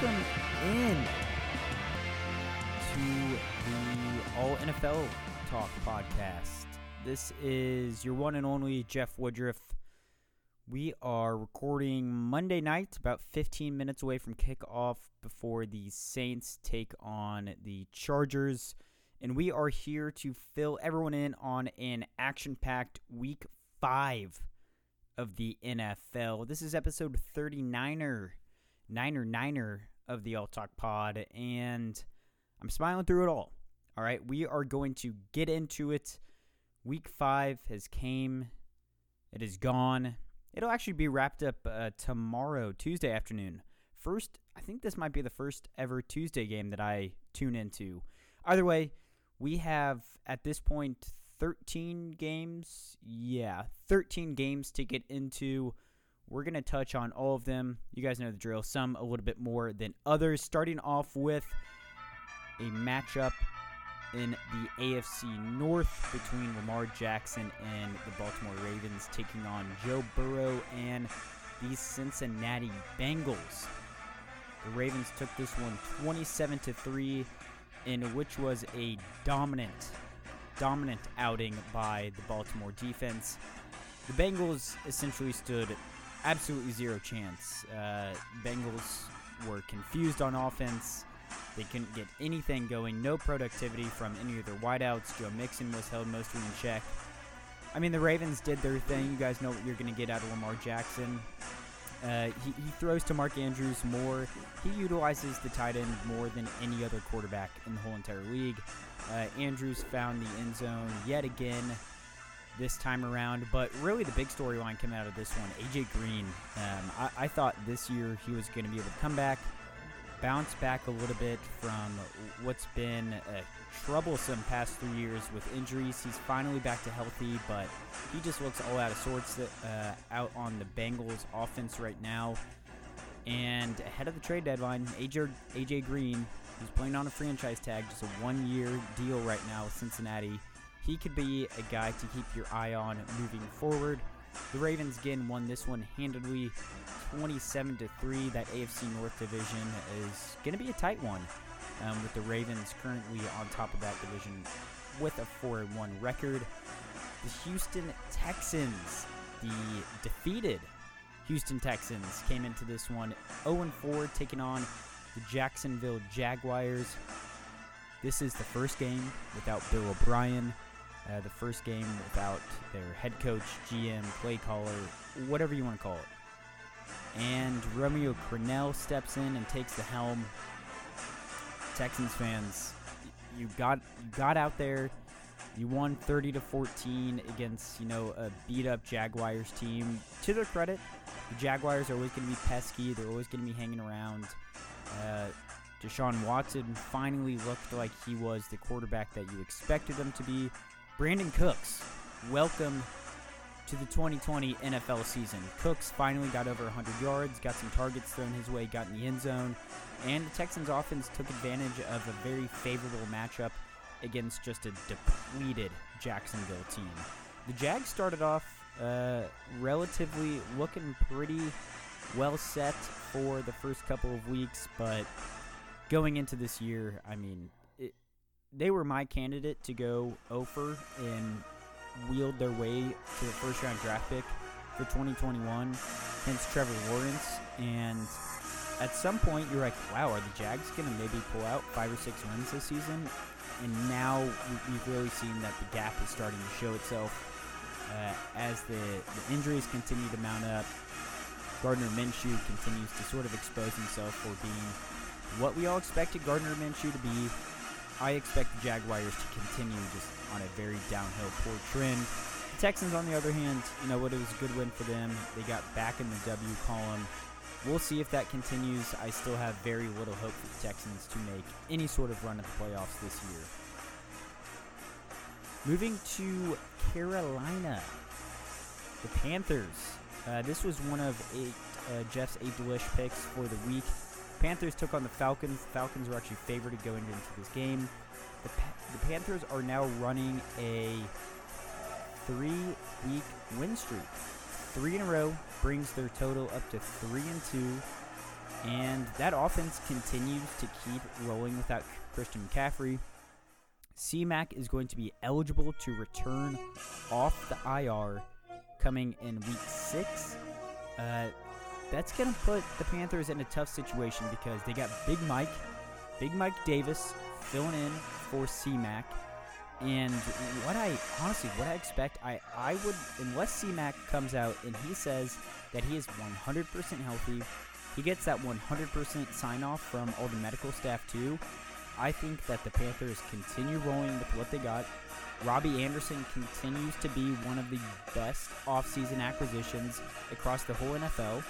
welcome in to the All NFL Talk podcast. This is your one and only Jeff Woodruff. We are recording Monday night, about 15 minutes away from kickoff before the Saints take on the Chargers. And we are here to fill everyone in on an action packed week five of the NFL. This is episode 39er, niner, niner of the All Talk Pod, and I'm smiling through it all. All right, we are going to get into it. Week five has came, it is gone. It'll actually be wrapped up uh, tomorrow, Tuesday afternoon. First, I think this might be the first ever Tuesday game that I tune into. Either way, we have at this point 13 games. Yeah, 13 games to get into. We're going to touch on all of them. You guys know the drill, some a little bit more than others. Starting off with a matchup in the AFC North between Lamar Jackson and the Baltimore Ravens taking on Joe Burrow and the Cincinnati Bengals. The Ravens took this one 27 to 3 in which was a dominant dominant outing by the Baltimore defense. The Bengals essentially stood absolutely zero chance. Uh, Bengals were confused on offense. They couldn't get anything going. No productivity from any of their wideouts. Joe Mixon was held mostly in check. I mean, the Ravens did their thing. You guys know what you're going to get out of Lamar Jackson. Uh, he, he, throws to Mark Andrews more. He utilizes the tight end more than any other quarterback in the whole entire league. Uh, Andrews found the end zone yet again this time around. But really, the big storyline coming out of this one, AJ Green. Um, I, I, thought this year he was going to be able to come back, bounce back a little bit from what's been a troublesome past three years with injuries. He's finally back to healthy, but he just looks all out of sorts uh, out on the Bengals offense right now. And ahead of the trade deadline, AJ, AJ Green, who's playing on a franchise tag, just a one year deal right now with Cincinnati. He could be a guy to keep your eye on moving forward. The Ravens again won this one handedly, 27 to 3. That AFC North division is going to be a tight one, um, with the Ravens currently on top of that division with a 4 1 record. The Houston Texans, the defeated Houston Texans, came into this one 0 4, taking on the Jacksonville Jaguars. This is the first game without Bill O'Brien, uh, the first game without their head coach, GM, play caller, whatever you want to call it. And Romeo Crennel steps in and takes the helm. Texans fans, you got you got out there. You won 30 to 14 against you know a beat up Jaguars team. To their credit, the Jaguars are always going to be pesky. They're always going to be hanging around. Uh, Deshaun Watson finally looked like he was the quarterback that you expected him to be. Brandin Cooks, welcome to the 2020 NFL season. Cooks finally got over 100 yards, got some targets thrown his way, got in the end zone, and the Texans offense took advantage of a very favorable matchup against just a depleted Jacksonville team. The Jags started off uh, relatively looking pretty well set for the first couple of weeks, but going into this year, I mean, they were my candidate to go over and wield their way to the first round draft pick for 2021, hence Trevor Lawrence. And at some point, you're like, wow, are the Jags going to maybe pull out five or six wins this season? And now we've really seen that the gap is starting to show itself uh, as the, the injuries continue to mount up. Gardner Minshew continues to sort of expose himself for being what we all expected Gardner Minshew to be. I expect the Jaguars to continue just on a very downhill poor trend. The Texans, on the other hand, you know what? It was a good win for them. They got back in the W column. We'll see if that continues. I still have very little hope for the Texans to make any sort of run at the playoffs this year. Moving to Carolina, the Panthers uh, this was one of eight, uh, Jeff's eight delish picks for the week. Panthers took on the Falcons. The Falcons were actually favored going into this game. The, pa- the Panthers are now running a three-week win streak. Three in a row brings their total up to three and two. And that offense continues to keep rolling without Christian McCaffrey. CMAC is going to be eligible to return off the IR coming in week six. Uh, that's going to put the Panthers in a tough situation because they got Big Mike, Big Mike Davis filling in for CMAC. And what I honestly, what I expect, I, I would, unless CMAC comes out and he says that he is 100% healthy, he gets that 100% sign off from all the medical staff too. I think that the Panthers continue rolling with what they got. Robbie Anderson continues to be one of the best offseason acquisitions across the whole NFL.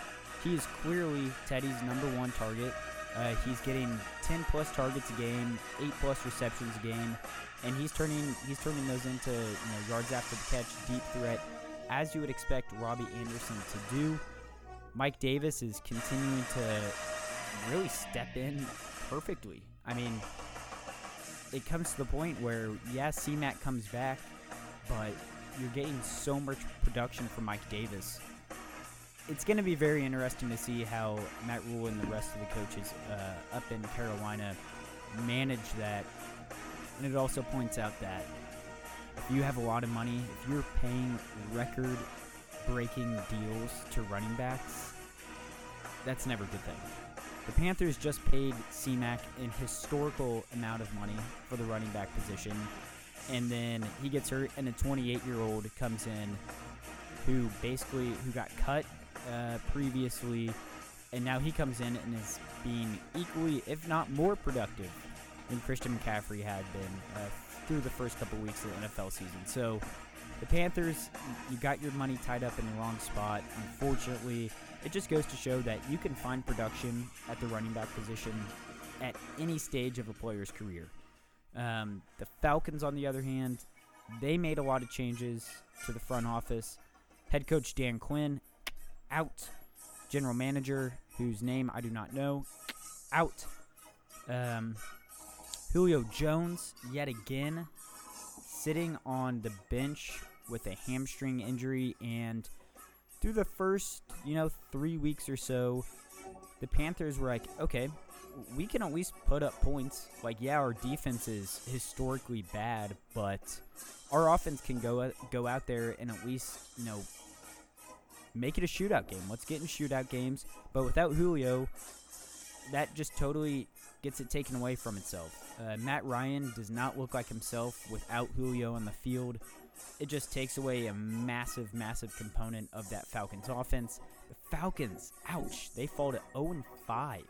He is clearly Teddy's number one target. Uh, he's getting 10 plus targets a game, 8 plus receptions a game, and he's turning he's turning those into you know, yards after the catch, deep threat, as you would expect Robbie Anderson to do. Mike Davis is continuing to really step in perfectly. I mean, it comes to the point where, yeah, CMAC comes back, but you're getting so much production from Mike Davis. It's going to be very interesting to see how Matt Rhule and the rest of the coaches uh, up in Carolina manage that. And it also points out that if you have a lot of money, if you're paying record breaking deals to running backs, that's never a good thing. The Panthers just paid CMAC an historical amount of money for the running back position, and then he gets hurt, and a 28-year-old comes in who basically who got cut uh, previously, and now he comes in and is being equally, if not more productive than Christian McCaffrey had been uh, through the first couple weeks of the NFL season. So the Panthers, you got your money tied up in the wrong spot. Unfortunately, it just goes to show that you can find production at the running back position at any stage of a player's career. Um, the Falcons, on the other hand, they made a lot of changes to the front office. Head coach Dan Quinn out. General manager, whose name I do not know, out. Um, Julio Jones, yet again, sitting on the bench with a hamstring injury and through the first, you know, three weeks or so, the Panthers were like, okay, we can at least put up points. Like, yeah, our defense is historically bad, but our offense can go go out there and at least, you know, make it a shootout game. Let's get in shootout games. But without Julio, that just totally gets it taken away from itself. Uh, Matt Ryan does not look like himself without Julio on the field it just takes away a massive, massive component of that Falcons offense. The Falcons, ouch, they fall to 0 5.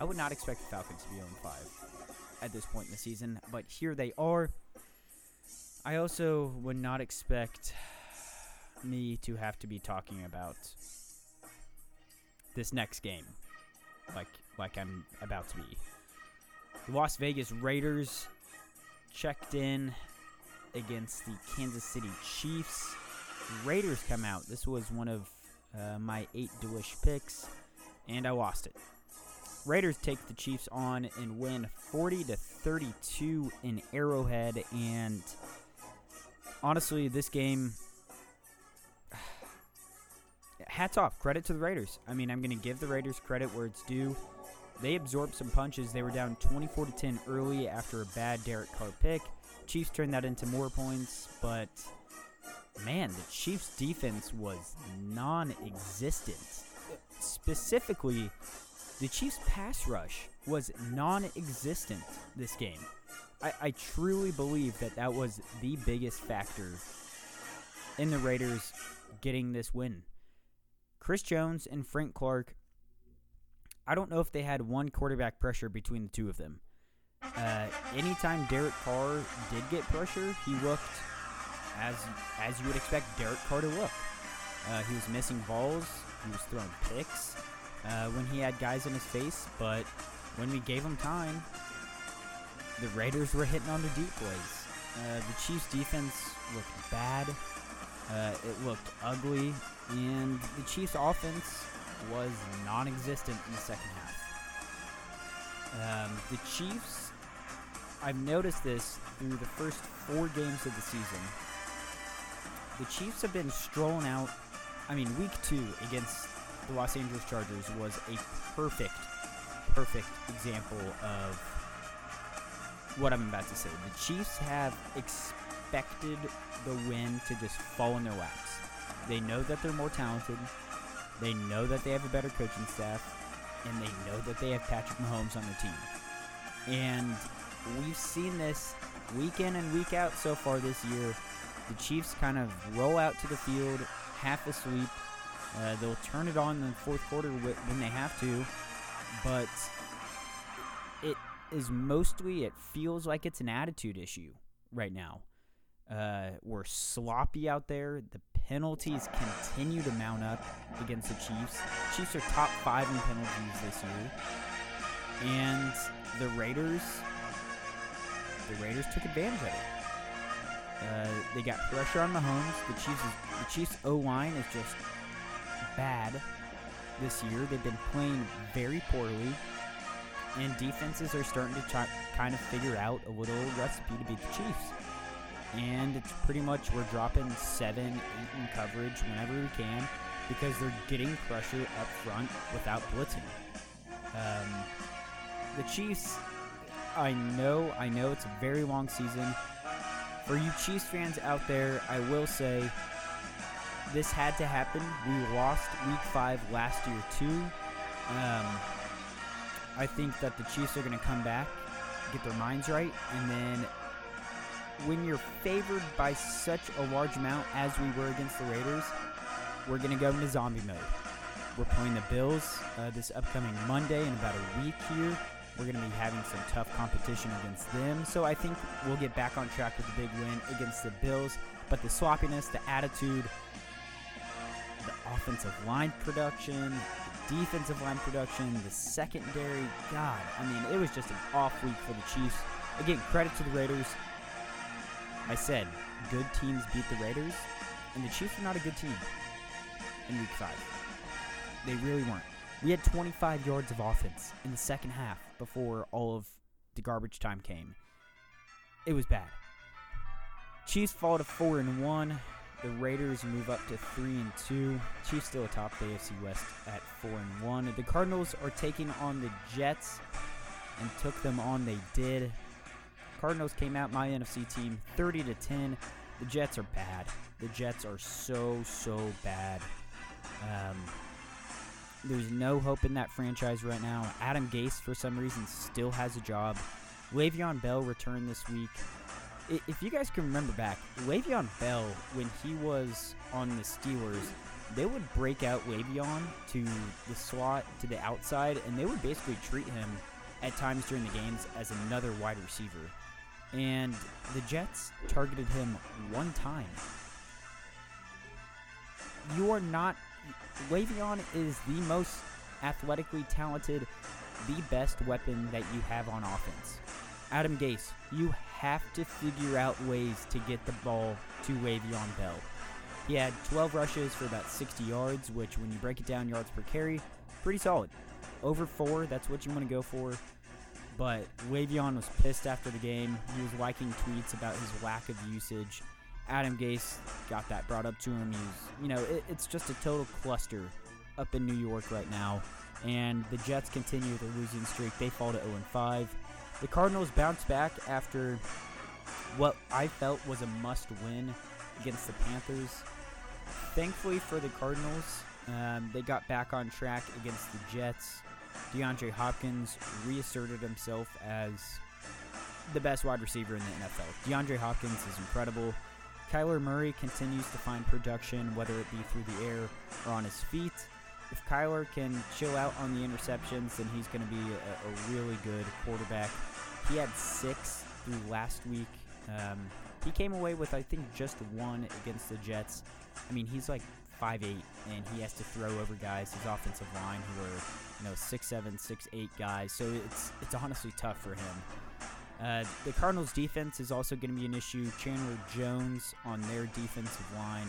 I would not expect the Falcons to be 0 5 at this point in the season, but here they are. I also would not expect me to have to be talking about this next game like like I'm about to be. The Las Vegas Raiders checked in against the Kansas City Chiefs. Raiders come out. This was one of uh, my eight Delish picks, and I lost it. Raiders take the Chiefs on and win 40 to 32 in Arrowhead. And honestly, this game, hats off, credit to the Raiders. I mean, I'm going to give the Raiders credit where it's due. They absorbed some punches. They were down 24 to 10 early after a bad Derek Carr pick. Chiefs turned that into more points, but man, the Chiefs' defense was non existent. Specifically, the Chiefs' pass rush was non existent this game. I, I, truly believe that that was the biggest factor in the Raiders getting this win. Chris Jones and Frank Clark, I don't know if they had one quarterback pressure between the two of them. Uh, anytime Derek Carr did get pressure, he looked as as you would expect Derek Carr to look. Uh, he was missing balls. He was throwing picks uh, when he had guys in his face. But when we gave him time, the Raiders were hitting on the deep plays. Uh, the Chiefs' defense looked bad. Uh, it looked ugly, and the Chiefs' offense was non-existent in the second half. Um, the Chiefs I've noticed this through the first four games of the season. The Chiefs have been strolling out. I mean, week two against the Los Angeles Chargers was a perfect perfect example of what I'm about to say. The Chiefs have expected the win to just fall in their laps. They know that they're more talented. They know that they have a better coaching staff, and they know that they have Patrick Mahomes on their team. And we've seen this week in and week out so far this year. The Chiefs kind of roll out to the field half asleep. Uh, they'll turn it on in the fourth quarter when they have to, but it is mostly, it feels like it's an attitude issue right now. Uh, we're sloppy out there. The penalties continue to mount up against the Chiefs. Chiefs are top five in penalties this year. And the Raiders, the Raiders took advantage of it. Uh, they got pressure on Mahomes. The Chiefs, the Chiefs O line is just bad this year. They've been playing very poorly, and defenses are starting to kind of figure out a little recipe to beat the Chiefs and it's pretty much we're dropping seven, eight in coverage whenever we can because they're getting pressure up front without blitzing. Um, the Chiefs, I know, I know it's a very long season. For you Chiefs fans out there, I will say this had to happen. We lost Week Five last year too. Um, I think that the Chiefs are going to come back, get their minds right, and then when you're favored by such a large amount as we were against the Raiders, we're going to go into zombie mode. We're playing the Bills uh, this upcoming Monday in about a week here. We're going to be having some tough competition against them. So I think we'll get back on track with a big win against the Bills. But the sloppiness, the attitude, the offensive line production, the defensive line production, the secondary, God, I mean, it was just an off week for the Chiefs. Again, credit to the Raiders. I said, good teams beat the Raiders, and the Chiefs were not a good team in week five. They really weren't. We had 25 yards of offense in the second half before all of the garbage time came. It was bad. Chiefs fall to 4 and 1. The Raiders move up to 3 and 2. Chiefs still atop the AFC West at 4 and 1. The Cardinals are taking on the Jets and took them on. They did. Cardinals came out my NFC team 30 to 10. The Jets are bad. The Jets are so so bad. Um, there's no hope in that franchise right now. Adam Gase, for some reason, still has a job. Le'Veon Bell returned this week. If you guys can remember back, Le'Veon Bell, when he was on the Steelers, they would break out Le'Veon to the slot, to the outside, and they would basically treat him at times during the games as another wide receiver and the Jets targeted him one time. You are not. Le'Veon is the most athletically talented, the best weapon that you have on offense. Adam Gase, you have to figure out ways to get the ball to Le'Veon Bell. He had 12 rushes for about 60 yards, which, when you break it down yards per carry, pretty solid. Over four, that's what you want to go for. But Le'Veon was pissed after the game. He was liking tweets about his lack of usage. Adam Gase got that brought up to him. He's, you know, it, it's just a total cluster up in New York right now. And the Jets continue their losing streak. They fall to 0 5. The Cardinals bounce back after what I felt was a must win against the Panthers. Thankfully for the Cardinals, um, they got back on track against the Jets. DeAndre Hopkins reasserted himself as the best wide receiver in the NFL. DeAndre Hopkins is incredible. Kyler Murray continues to find production, whether it be through the air or on his feet. If Kyler can chill out on the interceptions, then he's going to be a, a, really good quarterback. He had six through last week. Um, he came away with, I think, just one against the Jets. I mean, he's like 5'8", and he has to throw over guys, his offensive line, who are you know six seven, six eight guys. So it's it's honestly tough for him. Uh, the Cardinals' defense is also going to be an issue. Chandler Jones on their defensive line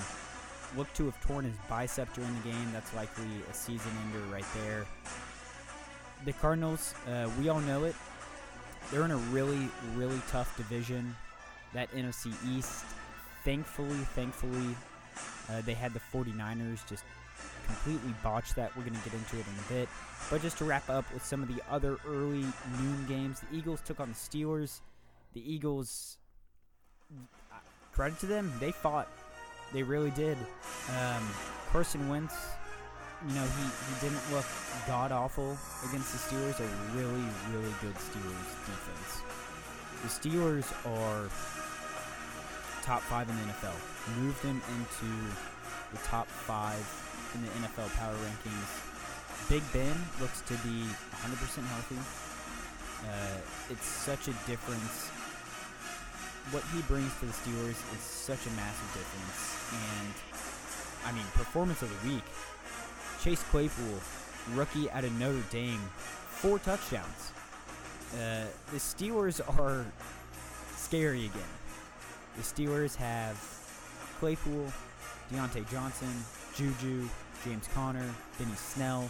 looked to have torn his bicep during the game. That's likely a season ender right there. The Cardinals, uh, we all know it. They're in a really, really tough division. That NFC East. Thankfully, thankfully, uh, they had the 49ers just completely botch that. We're going to get into it in a bit. But just to wrap up with some of the other early noon games, the Eagles took on the Steelers. The Eagles, uh, credit to them, they fought. They really did. Um, Carson Wentz, you know, he, he didn't look god awful against the Steelers. A really, really good Steelers defense. The Steelers are top five in the NFL. Moved them into the top five in the NFL power rankings. Big Ben looks to be 100% healthy. Uh, it's such a difference. What he brings to the Steelers is such a massive difference. And, I mean, performance of the week. Chase Claypool, rookie out of Notre Dame, four touchdowns. Uh, the Steelers are scary again. The Steelers have Claypool, Diontae Johnson, Juju, James Conner, Benny Snell,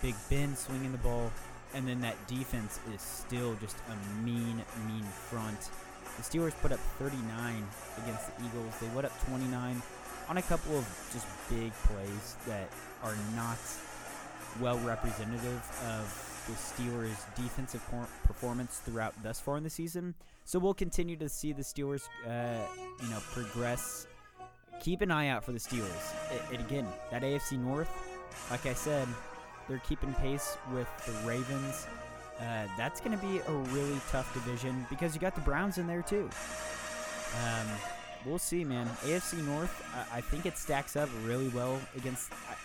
Big Ben swinging the ball, and then that defense is still just a mean, mean front. The Steelers put up 39 against the Eagles. They let up 29 on a couple of just big plays that are not well representative of the Steelers' defensive performance throughout thus far in the season. So we'll continue to see the Steelers, uh, you know, progress. Keep an eye out for the Steelers. And again, that AFC North, like I said, they're keeping pace with the Ravens. Uh, that's going to be a really tough division because you got the Browns in there too. Um, we'll see, man. AFC North, I, I think it stacks up really well against. I,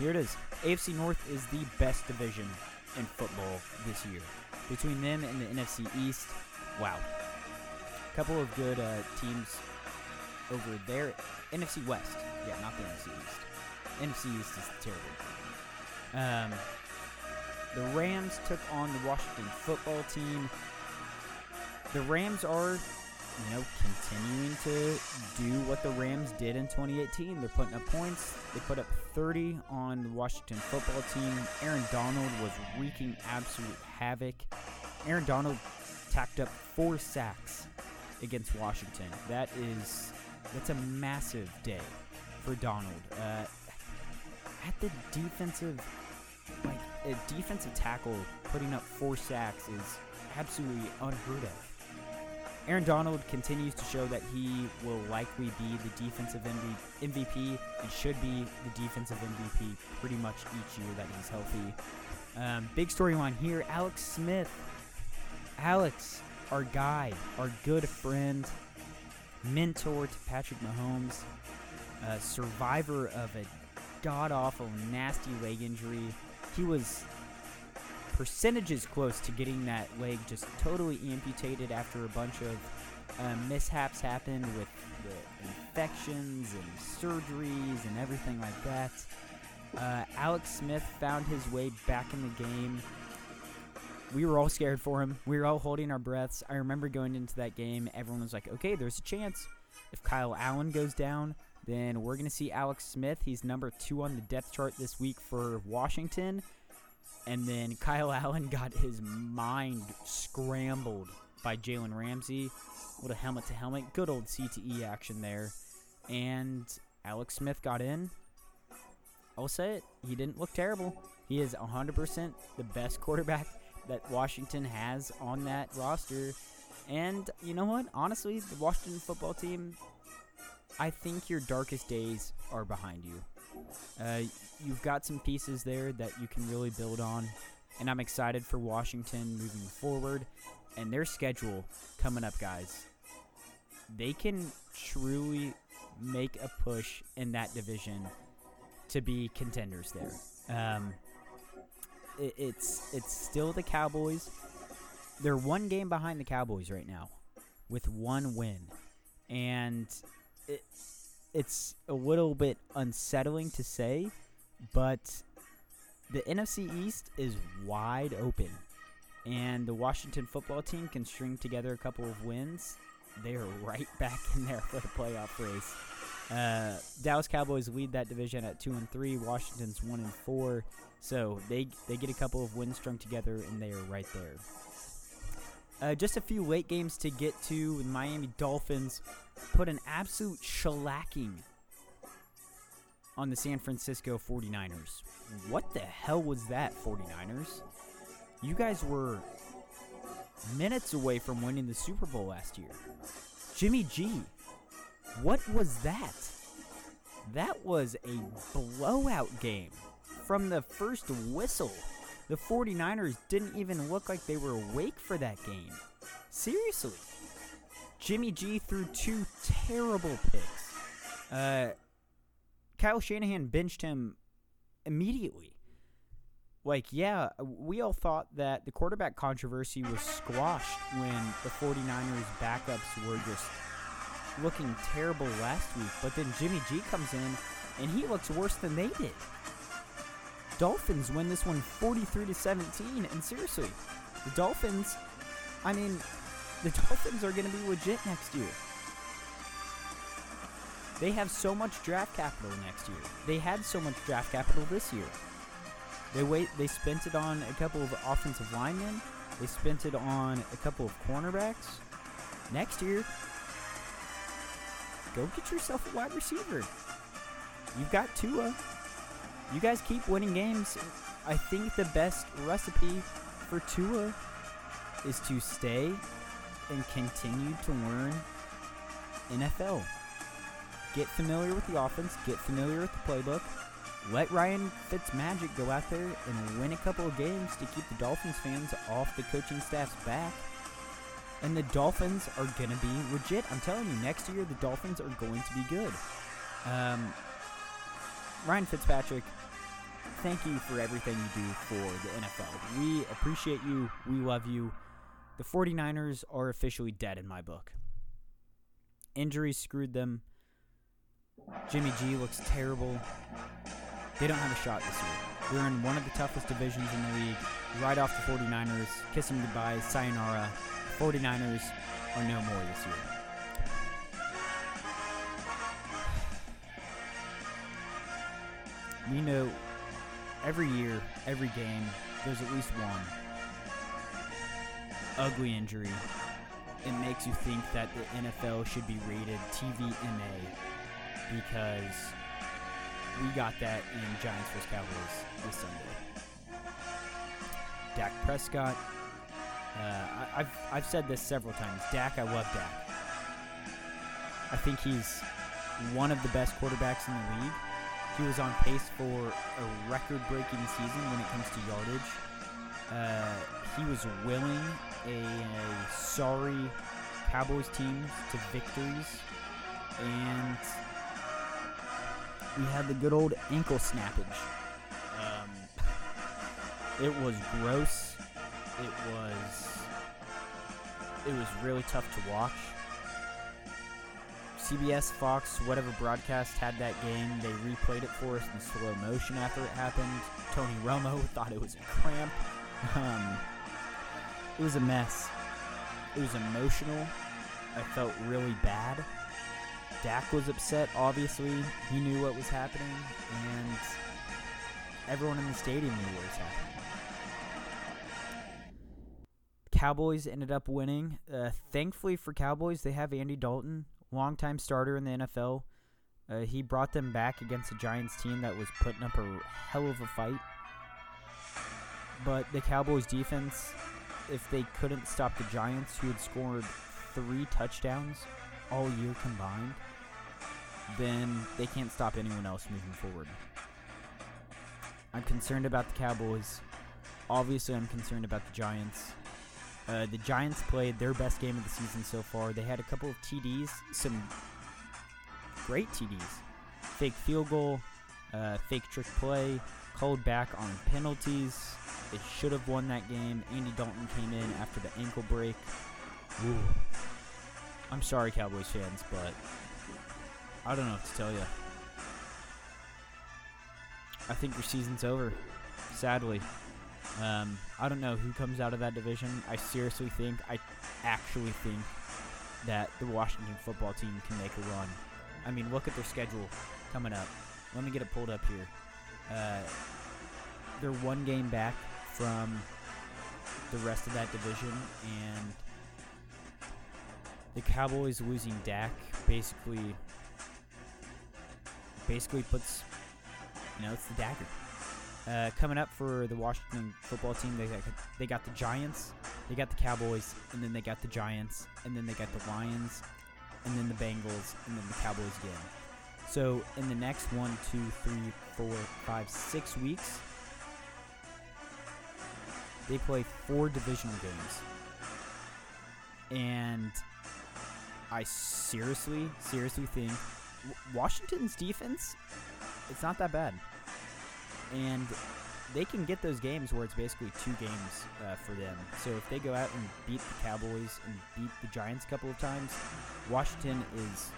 here it is. AFC North is the best division in football this year. Between them and the NFC East, wow. A couple of good uh, teams over there. NFC West. Yeah, not the NFC East. NFC East is terrible. Um, the Rams took on the Washington football team. The Rams are you know, continuing to do what the Rams did in 2018. They're putting up points. They put up 30 on the Washington football team. Aaron Donald was wreaking absolute havoc. Aaron Donald tacked up four sacks against Washington. That is that's a massive day for Donald. Uh, at the defensive, like a defensive tackle, putting up four sacks is absolutely unheard of. Aaron Donald continues to show that he will likely be the defensive MVP and should be the defensive MVP pretty much each year that he's healthy. Um, big storyline here Alex Smith. Alex, our guy, our good friend, mentor to Patrick Mahomes, a survivor of a god awful, nasty leg injury. He was percentages close to getting that leg just totally amputated after a bunch of uh, mishaps happened with infections and surgeries and everything like that. Uh, Alex Smith found his way back in the game. We were all scared for him. We were all holding our breaths. I remember going into that game, everyone was like, okay, there's a chance. If Kyle Allen goes down, then we're going to see Alex Smith. He's number two on the depth chart this week for Washington. And then Kyle Allen got his mind scrambled by Jalen Ramsey. What a helmet to helmet. Good old CTE action there. And Alex Smith got in. I'll say it. He didn't look terrible. He is 100% the best quarterback that Washington has on that roster. And you know what? Honestly, the Washington football team, I think your darkest days are behind you. Uh, you've got some pieces there that you can really build on, and I'm excited for Washington moving forward and their schedule coming up, guys. They can truly make a push in that division to be contenders there. Um, it, it's it's still the Cowboys. They're one game behind the Cowboys right now, with one win, and it, it's a little bit unsettling to say, but the NFC East is wide open, and the Washington football team can string together a couple of wins. They are right back in there for the playoff race. Uh, Dallas Cowboys lead that division at two and three. Washington's one and four, so they they get a couple of wins strung together, and they are right there. Uh, just a few late games to get to. The Miami Dolphins put an absolute shellacking on the San Francisco 49ers. What the hell was that, 49ers? You guys were minutes away from winning the Super Bowl last year. Jimmy G, what was that? That was a blowout game. From the first whistle, the 49ers didn't even look like they were awake for that game. Seriously. Jimmy G threw two terrible picks. Uh, Kyle Shanahan benched him immediately. Like, yeah, we all thought that the quarterback controversy was squashed when the 49ers backups were just looking terrible last week. But then Jimmy G comes in and he looks worse than they did. Dolphins win this one 43 to 17. And seriously, the Dolphins, I mean, the Dolphins are going to be legit next year. They have so much draft capital next year. They had so much draft capital this year. They wait. They spent it on a couple of offensive linemen. They spent it on a couple of cornerbacks. Next year, go get yourself a wide receiver. You've got Tua. You guys keep winning games. I think the best recipe for Tua is to stay and continue to learn NFL. Get familiar with the offense, get familiar with the playbook. Let Ryan Fitzmagic go out there and win a couple of games to keep the Dolphins fans off the coaching staff's back. And the Dolphins are going to be legit. I'm telling you, next year the Dolphins are going to be good. Um, Ryan Fitzpatrick, thank you for everything you do for the NFL. We appreciate you. We love you. The 49ers are officially dead in my book. Injuries screwed them. Jimmy G looks terrible. They don't have a shot this year. They're in one of the toughest divisions in the league. Right off the 49ers, kiss them goodbye, sayonara. 49ers are no more this year. We know every year, every game, there's at least one ugly injury. It makes you think that the NFL should be rated TVMA because we got that in Giants vs. Cowboys this Sunday. Dak Prescott. Uh, I, have I've said this several times. Dak, I love Dak. I think he's one of the best quarterbacks in the league. He was on pace for a record-breaking season when it comes to yardage. Uh, he was willing a, a sorry Cowboys team to victories, and we had the good old ankle snappage. Um, it was gross. It was it was really tough to watch. CBS, Fox, whatever broadcast had that game, they replayed it for us in slow motion after it happened. Tony Romo thought it was a cramp. Um, it was a mess. It was emotional. I felt really bad. Dak was upset, obviously. He knew what was happening, and everyone in the stadium knew what was happening. Cowboys ended up winning. Uh, thankfully for Cowboys, they have Andy Dalton, longtime starter in the NFL. Uh, he brought them back against a Giants team that was putting up a hell of a fight. But the Cowboys defense, if they couldn't stop the Giants, who had scored three touchdowns all year combined, then they can't stop anyone else moving forward. I'm concerned about the Cowboys. Obviously, I'm concerned about the Giants. Uh, the Giants played their best game of the season so far. They had a couple of TDs, some great TDs. Fake field goal, uh, fake trick play, called back on penalties. They should have won that game. Andy Dalton came in after the ankle break. Ooh. I'm sorry, Cowboys fans, but I don't know what to tell you. I think your season's over, sadly. Um, I don't know who comes out of that division. I seriously think, I actually think that the Washington football team can make a run. I mean, look at their schedule coming up. Let me get it pulled up here. Uh, they're one game back from the rest of that division, and the Cowboys losing Dak basically basically puts You know, it's the dagger. Uh, coming up for the Washington football team, they got, they got the Giants, they got the Cowboys, and then they got the Giants, and then they got the Lions, and then the Bengals, and then the Cowboys again. So in the next one, two, three, four, five, six weeks, they play four divisional games. And I seriously, seriously think Washington's defense, it's not that bad. And they can get those games where it's basically two games uh, for them. So if they go out and beat the Cowboys and beat the Giants a couple of times, Washington is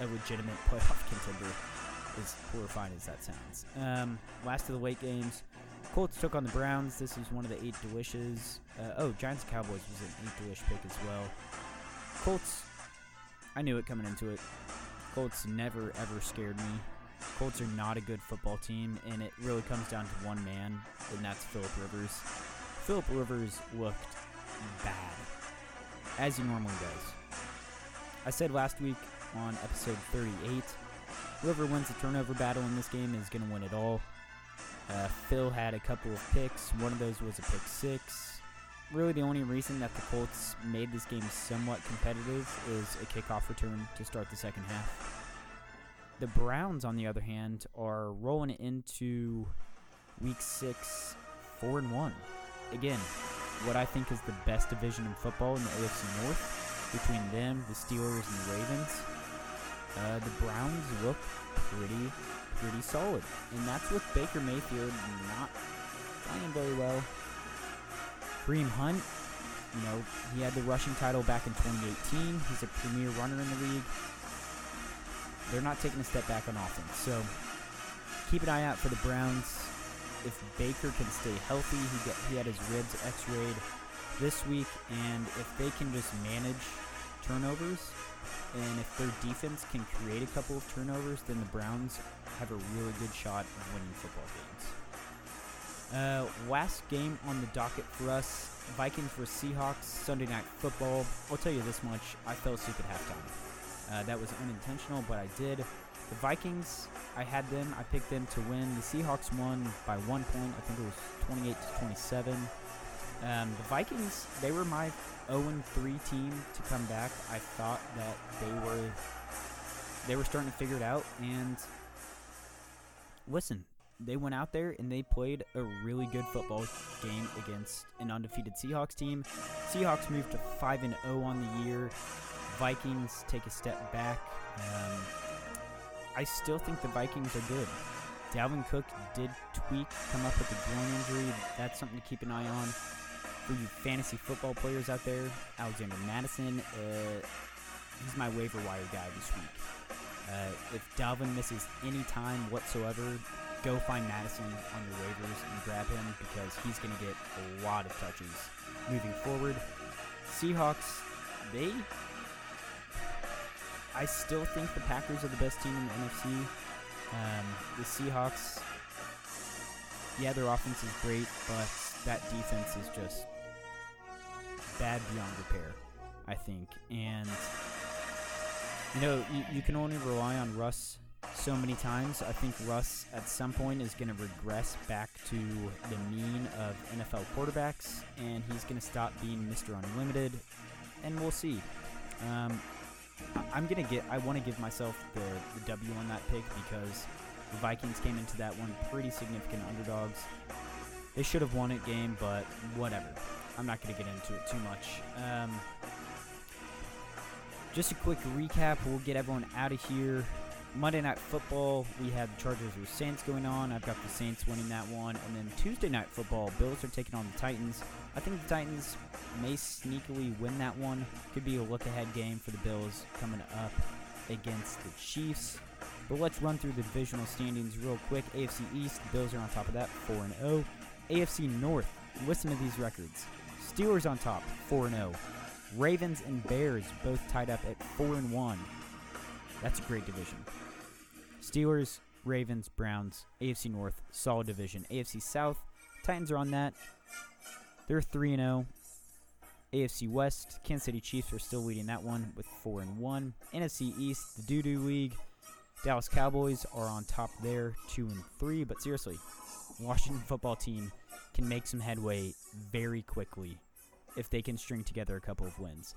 a legitimate playoff contender. As horrifying as that sounds. Um, last of the late games, Colts took on the Browns. This was one of the eight delicious. Uh, oh, Giants Cowboys was an eight delish pick as well. Colts, I knew it coming into it. Colts never ever scared me. Colts are not a good football team, and it really comes down to one man, and that's Philip Rivers. Philip Rivers looked bad, as he normally does. I said last week on episode 38, whoever wins the turnover battle in this game is going to win it all. Uh, Phil had a couple of picks. One of those was a pick six. Really, the only reason that the Colts made this game somewhat competitive is a kickoff return to start the second half. The Browns, on the other hand, are rolling into week six, four and one. Again, what I think is the best division in football in the AFC North between them, the Steelers, and the Ravens. Uh, the Browns look pretty, pretty solid, and that's with Baker Mayfield not playing very well. Kareem Hunt, you know, he had the rushing title back in 2018. He's a premier runner in the league they're not taking a step back on offense. So keep an eye out for the Browns. If Baker can stay healthy, he get he had his ribs X-rayed this week, and if they can just manage turnovers, and if their defense can create a couple of turnovers, then the Browns have a really good shot of winning football games. Uh, last game on the docket for us Vikings for Seahawks Sunday Night Football. I'll tell you this much: I fell asleep at halftime. Uh, that was unintentional, but I did. The Vikings, I had them. I picked them to win. The Seahawks won by one point. I think it was 28 to 27. Um, the Vikings, they were my 0-3 team to come back. I thought that they were they were starting to figure it out. And listen, they went out there and they played a really good football game against an undefeated Seahawks team. Seahawks moved to 5 and 0 on the year. Vikings take a step back. Um, I still think the Vikings are good. Dalvin Cook did tweak, come up with a groin injury. That's something to keep an eye on. For you fantasy football players out there, Alexander Mattison, uh, he's my waiver wire guy this week. Uh, if Dalvin misses any time whatsoever, go find Mattison on your waivers and grab him because he's going to get a lot of touches moving forward. Seahawks, they I still think the Packers are the best team in the NFC. Um, the Seahawks, yeah, their offense is great, but that defense is just bad beyond repair, I think. And, you know, you, you can only rely on Russ so many times. I think Russ at some point is going to regress back to the mean of NFL quarterbacks, and he's going to stop being Mr. Unlimited, and we'll see. Um, I'm gonna get. I want to give myself the, the W on that pick because the Vikings came into that one pretty significant underdogs. They should have won it game, but whatever. I'm not gonna get into it too much. Um, just a quick recap. We'll get everyone out of here. Monday Night Football, we had the Chargers or Saints going on. I've got the Saints winning that one. And then Tuesday Night Football, Bills are taking on the Titans. I think the Titans may sneakily win that one. Could be a look ahead game for the Bills coming up against the Chiefs. But let's run through the divisional standings real quick. AFC East, the Bills are on top of that, 4 0. AFC North, listen to these records. Steelers on top, 4 0. Ravens and Bears both tied up at 4 and 1. That's a great division. Steelers, Ravens, Browns, AFC North, solid division. AFC South, Titans are on that. They're 3 0. AFC West, Kansas City Chiefs are still leading that one with 4 and 1. NFC East, the Doo Doo League. Dallas Cowboys are on top there, two and three. But seriously, Washington football team can make some headway very quickly if they can string together a couple of wins.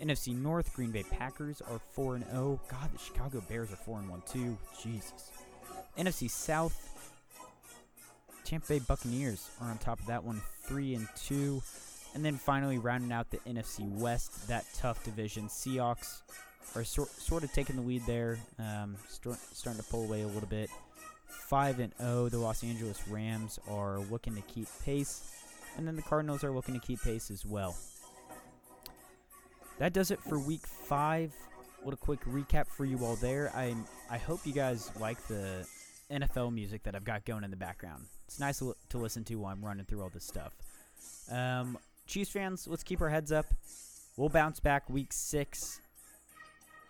NFC North, Green Bay Packers are 4 and 0. God, the Chicago Bears are 4 and 1 too. Jesus. NFC South, Tampa Bay Buccaneers are on top of that one, 3 and 2. And then finally rounding out the NFC West, that tough division, Seahawks are sort of taking the lead there, um, start, starting to pull away a little bit. 5 and 0, the Los Angeles Rams are looking to keep pace, and then the Cardinals are looking to keep pace as well. That does it for week 5. What a quick recap for you all there. I I hope you guys like the NFL music that I've got going in the background. It's nice to, to listen to while I'm running through all this stuff. Um, Chiefs fans, let's keep our heads up. We'll bounce back week six.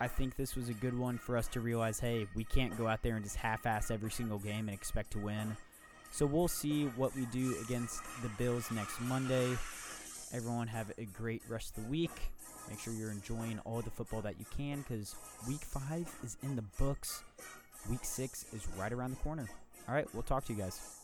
I think this was a good one for us to realize hey, we can't go out there and just half ass every single game and expect to win. So we'll see what we do against the Bills next Monday. Everyone have a great rest of the week. Make sure you're enjoying all the football that you can because week five is in the books. Week six is right around the corner. All right, we'll talk to you guys.